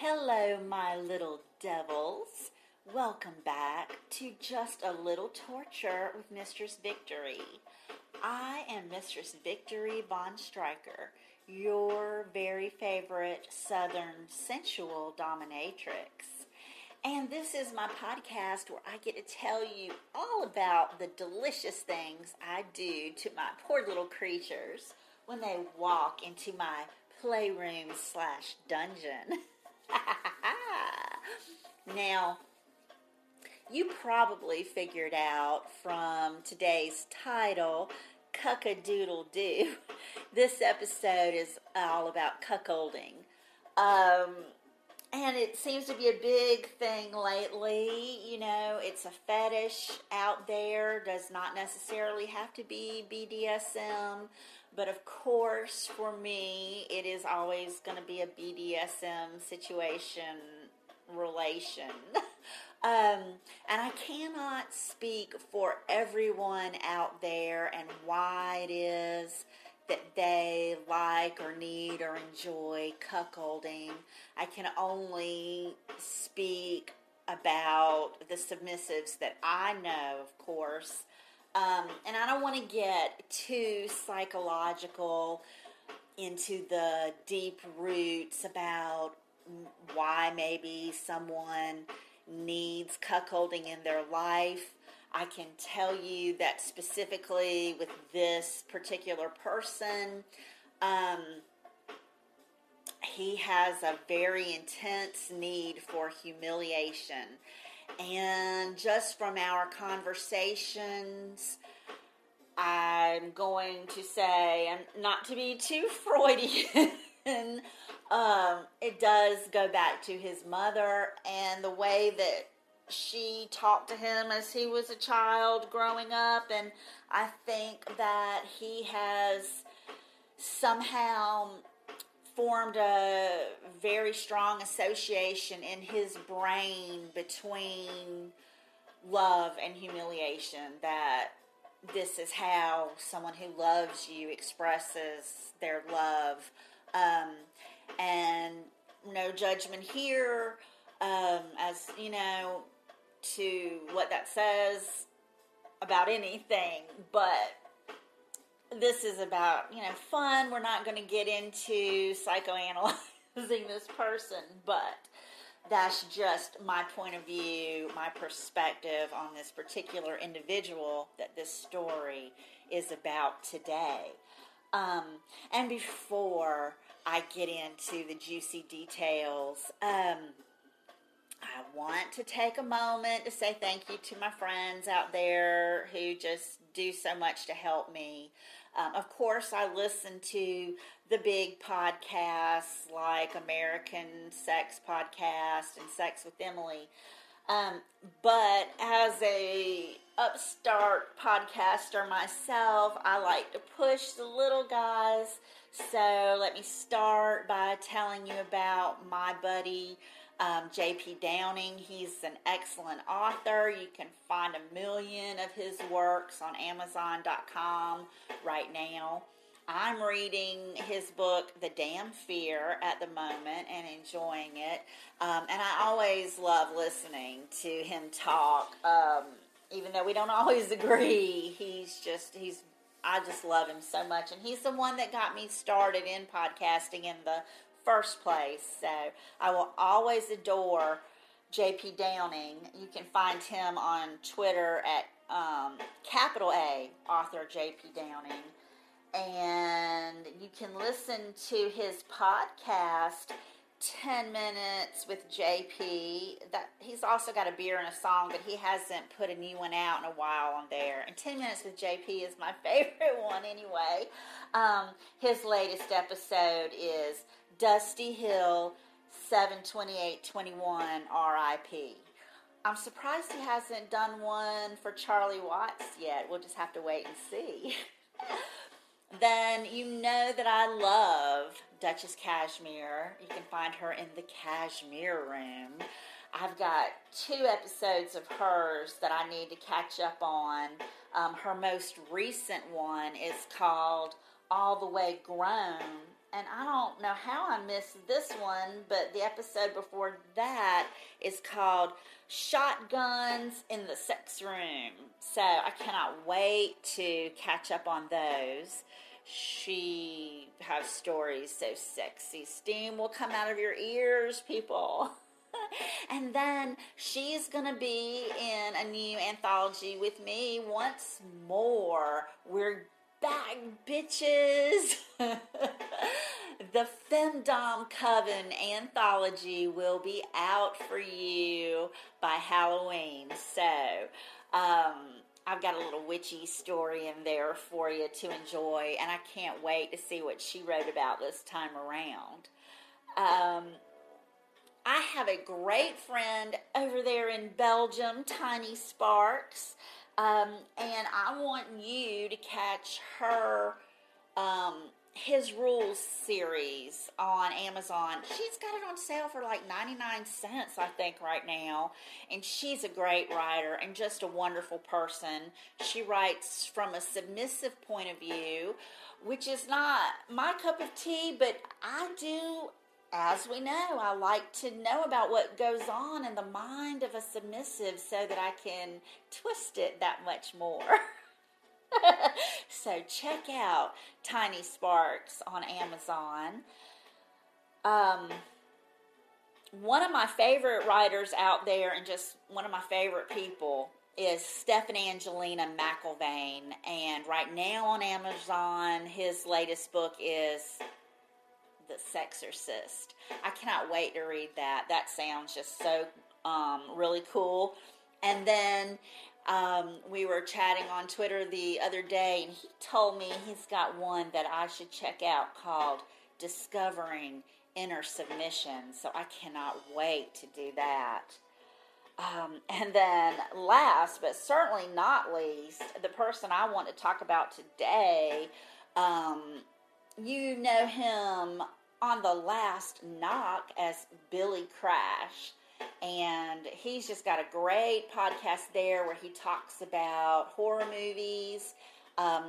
Hello, my little devils. Welcome back to Just a Little Torture with Mistress Victory. I am Mistress Victory Von Stryker, your very favorite Southern sensual dominatrix. And this is my podcast where I get to tell you all about the delicious things I do to my poor little creatures when they walk into my playroom slash dungeon. now, you probably figured out from today's title, Cuck a Doodle Doo. This episode is all about cuckolding. Um, and it seems to be a big thing lately. You know, it's a fetish out there, does not necessarily have to be BDSM. But of course, for me, it is always going to be a BDSM situation relation. um, and I cannot speak for everyone out there and why it is that they like or need or enjoy cuckolding. I can only speak about the submissives that I know, of course. Um, and I don't want to get too psychological into the deep roots about why maybe someone needs cuckolding in their life. I can tell you that specifically with this particular person, um, he has a very intense need for humiliation. And just from our conversations, I'm going to say, and not to be too Freudian, um, it does go back to his mother and the way that she talked to him as he was a child growing up. And I think that he has somehow formed a very strong association in his brain between love and humiliation that this is how someone who loves you expresses their love. Um, and no judgment here um, as you know to what that says about anything but this is about you know fun we're not going to get into psychoanalyzing this person but that's just my point of view my perspective on this particular individual that this story is about today um, and before i get into the juicy details um, I want to take a moment to say thank you to my friends out there who just do so much to help me. Um, of course, I listen to the big podcasts like American Sex Podcast and Sex with Emily. Um, but as a upstart podcaster myself, I like to push the little guys. So let me start by telling you about my buddy um, J.P. Downing. He's an excellent author. You can find a million of his works on Amazon.com right now. I'm reading his book, The Damn Fear, at the moment and enjoying it. Um, and I always love listening to him talk. Um, even though we don't always agree, he's just, he's I just love him so much. And he's the one that got me started in podcasting in the first place. So I will always adore JP Downing. You can find him on Twitter at um, capital A author JP Downing. And you can listen to his podcast 10 minutes with JP. That he's also got a beer and a song, but he hasn't put a new one out in a while on there. And 10 minutes with JP is my favorite one anyway. Um, his latest episode is Dusty Hill 72821 RIP. I'm surprised he hasn't done one for Charlie Watts yet. We'll just have to wait and see. then you know that I love Duchess Cashmere. You can find her in the Cashmere Room. I've got two episodes of hers that I need to catch up on. Um, her most recent one is called All the Way Grown, and I don't know how I missed this one, but the episode before that is called Shotguns in the Sex Room. So I cannot wait to catch up on those. She has stories so sexy. Steam will come out of your ears, people. and then she's going to be in a new anthology with me once more. We're back, bitches. the Femdom Coven anthology will be out for you by Halloween. So, um, I've got a little witchy story in there for you to enjoy, and I can't wait to see what she wrote about this time around. Um, I have a great friend over there in Belgium, Tiny Sparks. Um, and I want you to catch her um, His Rules series on Amazon. She's got it on sale for like 99 cents, I think, right now. And she's a great writer and just a wonderful person. She writes from a submissive point of view, which is not my cup of tea, but I do as we know, I like to know about what goes on in the mind of a submissive so that I can twist it that much more. so check out Tiny Sparks on Amazon. Um, one of my favorite writers out there, and just one of my favorite people, is Stephan Angelina McIlvaine. And right now on Amazon, his latest book is the Sexorcist. I cannot wait to read that. That sounds just so um, really cool. And then um, we were chatting on Twitter the other day, and he told me he's got one that I should check out called Discovering Inner Submission. So I cannot wait to do that. Um, and then, last but certainly not least, the person I want to talk about today, um, you know him on the last knock as Billy Crash. And he's just got a great podcast there where he talks about horror movies. Um,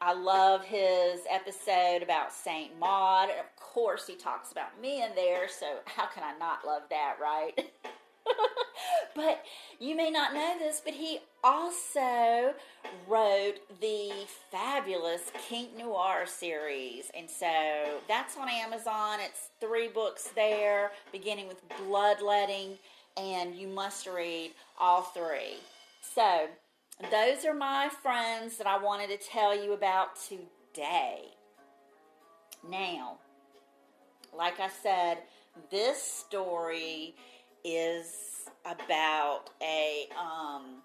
I love his episode about Saint Maud. And of course, he talks about me in there, so how can I not love that, right? but you may not know this, but he also wrote the fabulous Kink Noir series. And so that's on Amazon. It's three books there, beginning with Bloodletting, and you must read all three. So those are my friends that I wanted to tell you about today. Now, like I said, this story is about a um,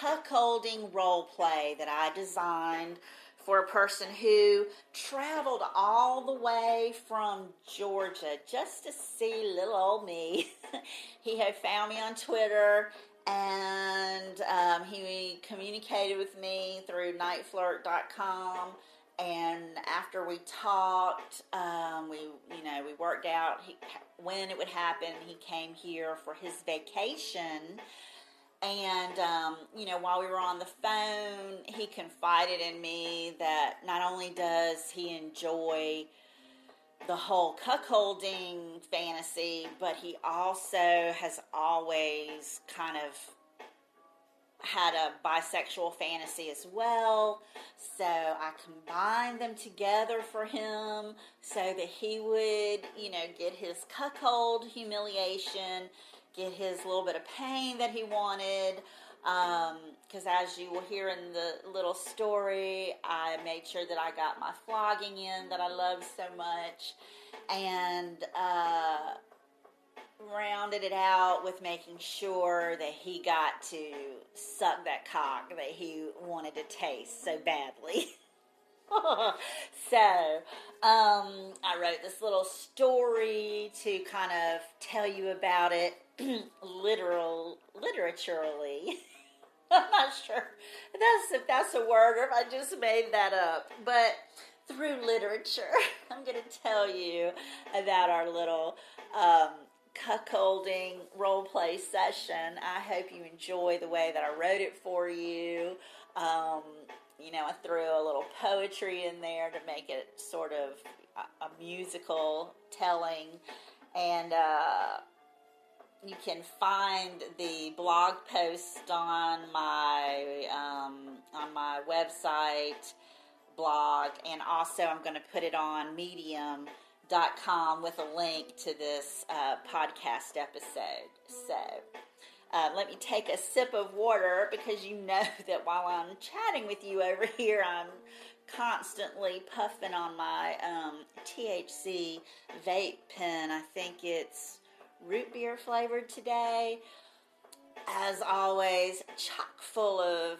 cuckolding role play that I designed for a person who traveled all the way from Georgia just to see little old me. he had found me on Twitter and um, he communicated with me through nightflirt.com and after we talked, um, we you know we worked out he, when it would happen. He came here for his vacation, and um, you know while we were on the phone, he confided in me that not only does he enjoy the whole cuckolding fantasy, but he also has always kind of had a bisexual fantasy as well. So I combined them together for him so that he would, you know, get his cuckold humiliation, get his little bit of pain that he wanted. Um because um, as you will hear in the little story, I made sure that I got my flogging in that I love so much. And, uh, rounded it out with making sure that he got to suck that cock that he wanted to taste so badly. so, um, I wrote this little story to kind of tell you about it literal literaturally. I'm not sure if that's if that's a word or if I just made that up, but through literature, I'm going to tell you about our little um, cuckolding role play session. I hope you enjoy the way that I wrote it for you. Um, you know, I threw a little poetry in there to make it sort of a, musical telling, and uh, you can find the blog post on my um, on my website blog, and also I'm going to put it on Medium.com with a link to this uh, podcast episode. So. Uh, let me take a sip of water because you know that while I'm chatting with you over here, I'm constantly puffing on my um, THC vape pen. I think it's root beer flavored today. As always, chock full of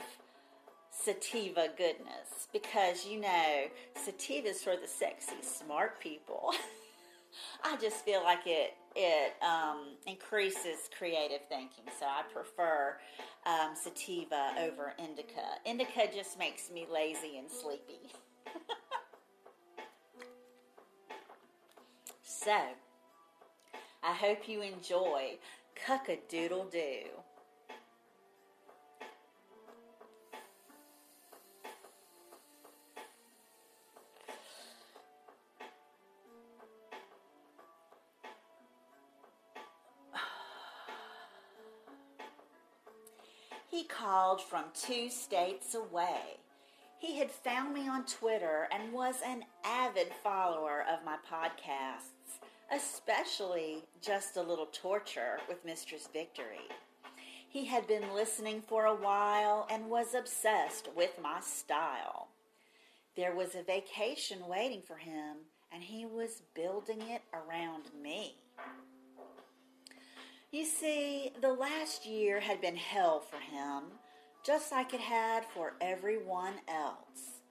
sativa goodness because you know sativa's for the sexy smart people. I just feel like it it um, increases creative thinking, so I prefer um, sativa over indica. Indica just makes me lazy and sleepy. so, I hope you enjoy Cuck called from two states away. He had found me on Twitter and was an avid follower of my podcasts, especially Just a Little Torture with Mistress Victory. He had been listening for a while and was obsessed with my style. There was a vacation waiting for him, and he was building it around me. You see, the last year had been hell for him, just like it had for everyone else.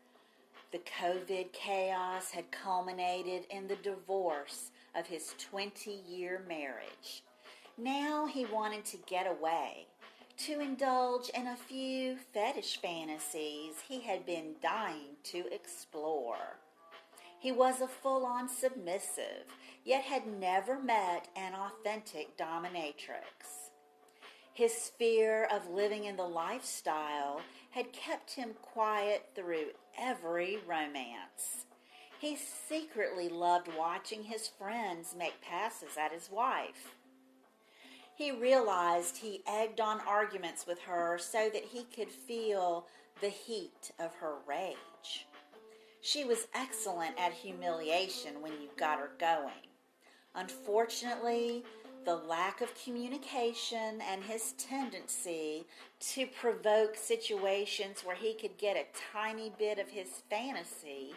The COVID chaos had culminated in the divorce of his 20 year marriage. Now he wanted to get away, to indulge in a few fetish fantasies he had been dying to explore. He was a full on submissive, yet had never met an authentic dominatrix. His fear of living in the lifestyle had kept him quiet through every romance. He secretly loved watching his friends make passes at his wife. He realized he egged on arguments with her so that he could feel the heat of her rage. She was excellent at humiliation when you got her going. Unfortunately, the lack of communication and his tendency to provoke situations where he could get a tiny bit of his fantasy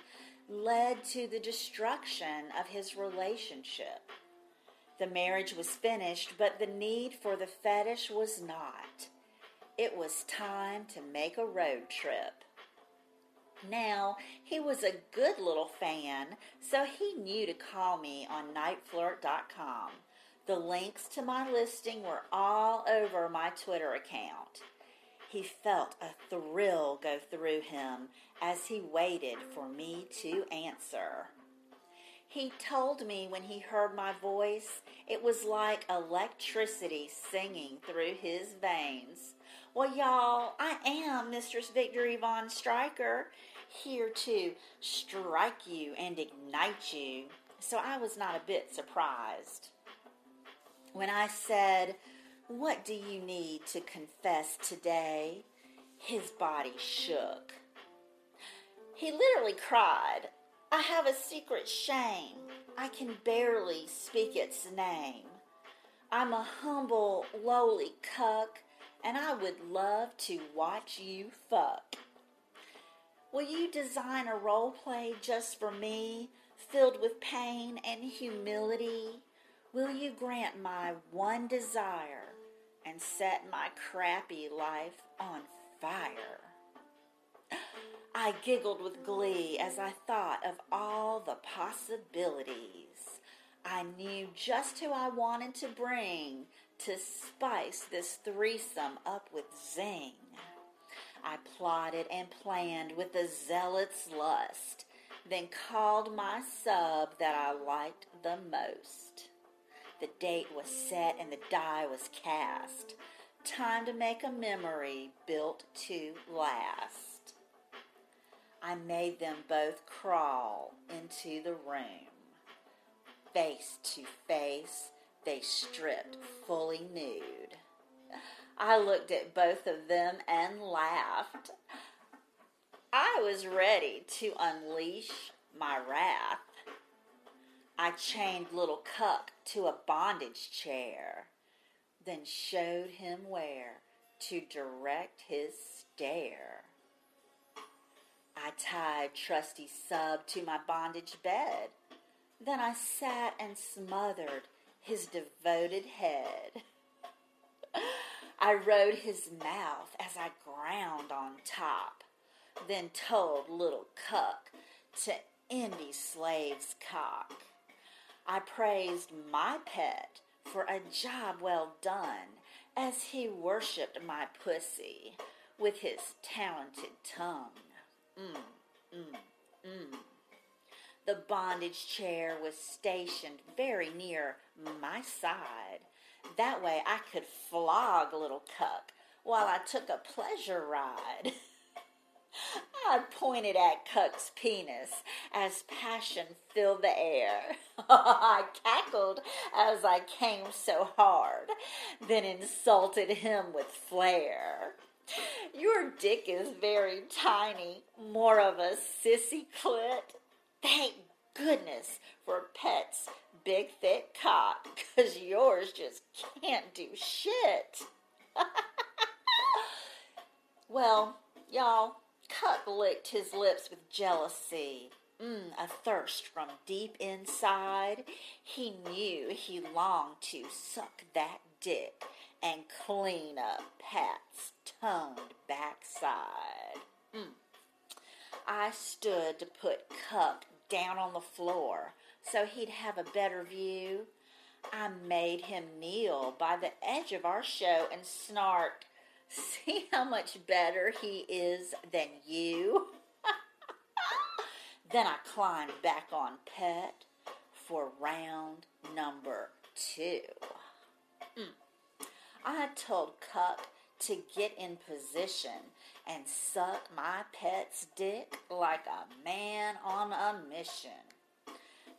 led to the destruction of his relationship. The marriage was finished, but the need for the fetish was not. It was time to make a road trip. Now, he was a good little fan, so he knew to call me on nightflirt.com. The links to my listing were all over my Twitter account. He felt a thrill go through him as he waited for me to answer. He told me when he heard my voice, it was like electricity singing through his veins. Well, y'all, I am Mistress Victory Von Striker, here to strike you and ignite you. So I was not a bit surprised. When I said, What do you need to confess today? His body shook. He literally cried, I have a secret shame. I can barely speak its name. I'm a humble, lowly cuck, and I would love to watch you fuck. Will you design a role play just for me, filled with pain and humility? Will you grant my one desire and set my crappy life on fire? I giggled with glee as I thought of all the possibilities. I knew just who I wanted to bring to spice this threesome up with zing. I plotted and planned with a zealot's lust, then called my sub that I liked the most. The date was set and the die was cast. Time to make a memory built to last. I made them both crawl into the room. Face to face, they stripped fully nude. I looked at both of them and laughed. I was ready to unleash my wrath. I chained little Cuck to a bondage chair, then showed him where to direct his stare. I tied trusty Sub to my bondage bed. Then I sat and smothered his devoted head. I rode his mouth as I ground on top, then told little Cuck to envy slave's cock. I praised my pet for a job well done as he worshipped my pussy with his talented tongue. Mm, mm, mm. The bondage chair was stationed very near my side. That way I could flog little Cuck while I took a pleasure ride. I pointed at Cuck's penis as passion filled the air. I cackled as I came so hard, then insulted him with flair. Your dick is very tiny, more of a sissy clit. Thank goodness for Pet's big thick cock, cause yours just can't do shit. well, y'all, Cuck licked his lips with jealousy. Mm, a thirst from deep inside. He knew he longed to suck that dick and clean up Pat's toned backside. Mm. I stood to put Cup down on the floor so he'd have a better view. I made him kneel by the edge of our show and snarked, See how much better he is than you? then I climbed back on Pet for round number two. Mm. I told Cuck to get in position and suck my pet's dick like a man on a mission.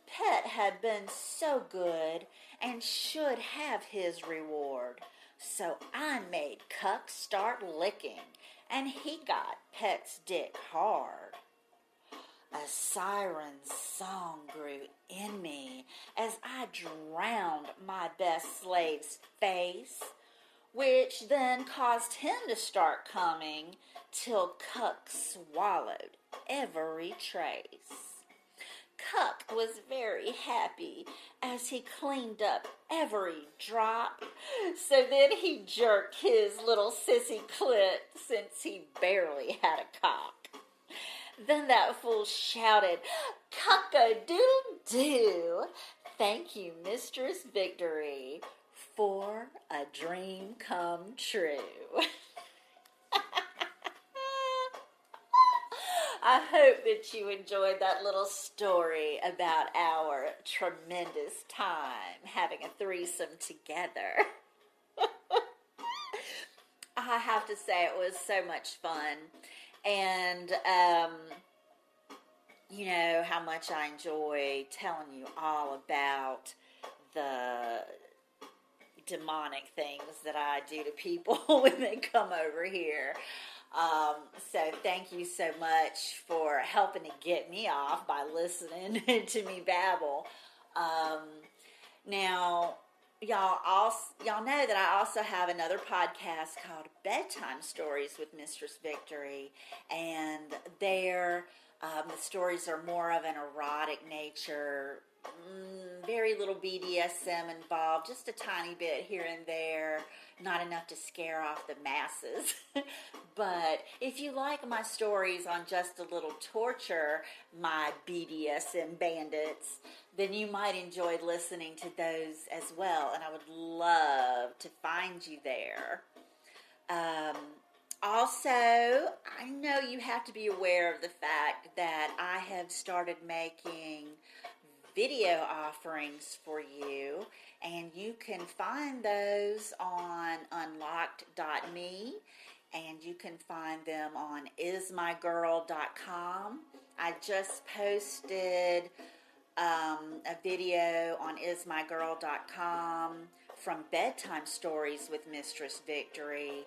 Pet had been so good and should have his reward. So I made Cuck start licking, and he got Pet's dick hard. A siren's song grew in me as I drowned my best slave's face, which then caused him to start coming till Cuck swallowed every trace. Cuck was very happy as he cleaned up every drop. So then he jerked his little sissy clit since he barely had a cock. Then that fool shouted, Cuck a doodle doo! Thank you, Mistress Victory, for a dream come true. I hope that you enjoyed that little story about our tremendous time having a threesome together. I have to say, it was so much fun. And, um, you know, how much I enjoy telling you all about the demonic things that I do to people when they come over here. Um, so thank you so much for helping to get me off by listening to me babble. Um, now, y'all also y'all know that I also have another podcast called Bedtime Stories with Mistress Victory, and there um, the stories are more of an erotic nature. Mm, very little BDSM involved, just a tiny bit here and there not enough to scare off the masses. but if you like my stories on just a little torture, my BDSM bandits, then you might enjoy listening to those as well. And I would love to find you there. Um, also, I know you have to be aware of the fact that I have started making video offerings for you and you can find those on unlocked.me and you can find them on ismygirl.com. I just posted um, a video on ismygirl.com from Bedtime Stories with Mistress Victory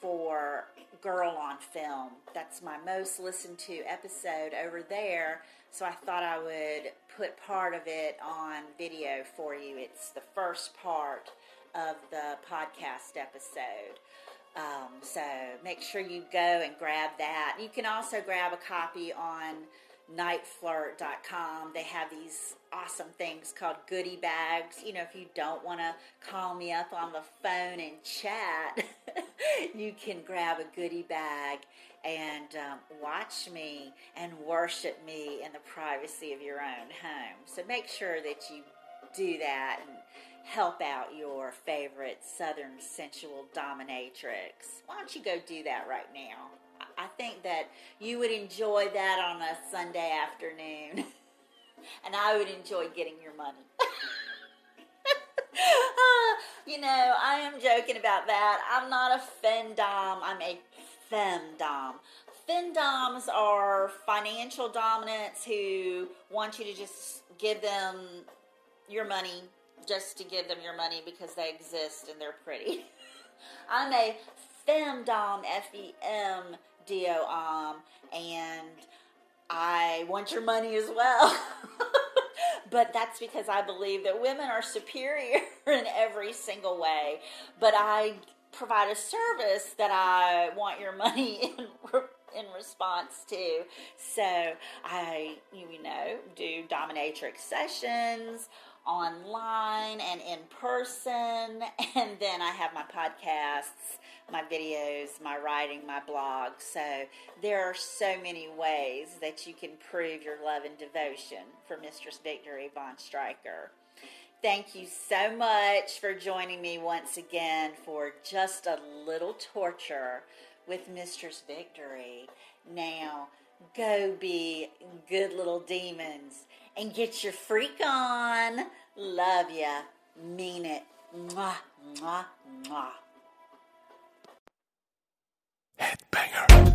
for Girl on Film. That's my most listened to episode over there. So I thought I would put part of it on video for you. It's the first part of the podcast episode. Um, so make sure you go and grab that. You can also grab a copy on nightflirt.com. They have these awesome things called goodie bags. You know, if you don't want to call me up on the phone and chat, you can grab a goodie bag and um, watch me and worship me in the privacy of your own home. So make sure that you do that and help out your favorite Southern sensual dominatrix. Why don't you go do that right now? I think that you would enjoy that on a Sunday afternoon, and I would enjoy getting your money. Ah, you know, I am joking about that. I'm not a findom, I'm a femdom. Findoms are financial dominants who want you to just give them your money just to give them your money because they exist and they're pretty. I'm a femdom, F E M D O M, and I want your money as well. but that's because I believe that women are superior in every single way. But I provide a service that I want your money in in response to. So I, you know, do dominatrix sessions online and in person. And then I have my podcasts, my videos, my writing, my blog. So there are so many ways that you can prove your love and devotion for Mistress Victory Von Striker. Thank you so much for joining me once again for just a little torture with Mistress Victory. Now, go be good little demons and get your freak on. Love ya. Mean it. Mwah, mwah, mwah. Headbanger.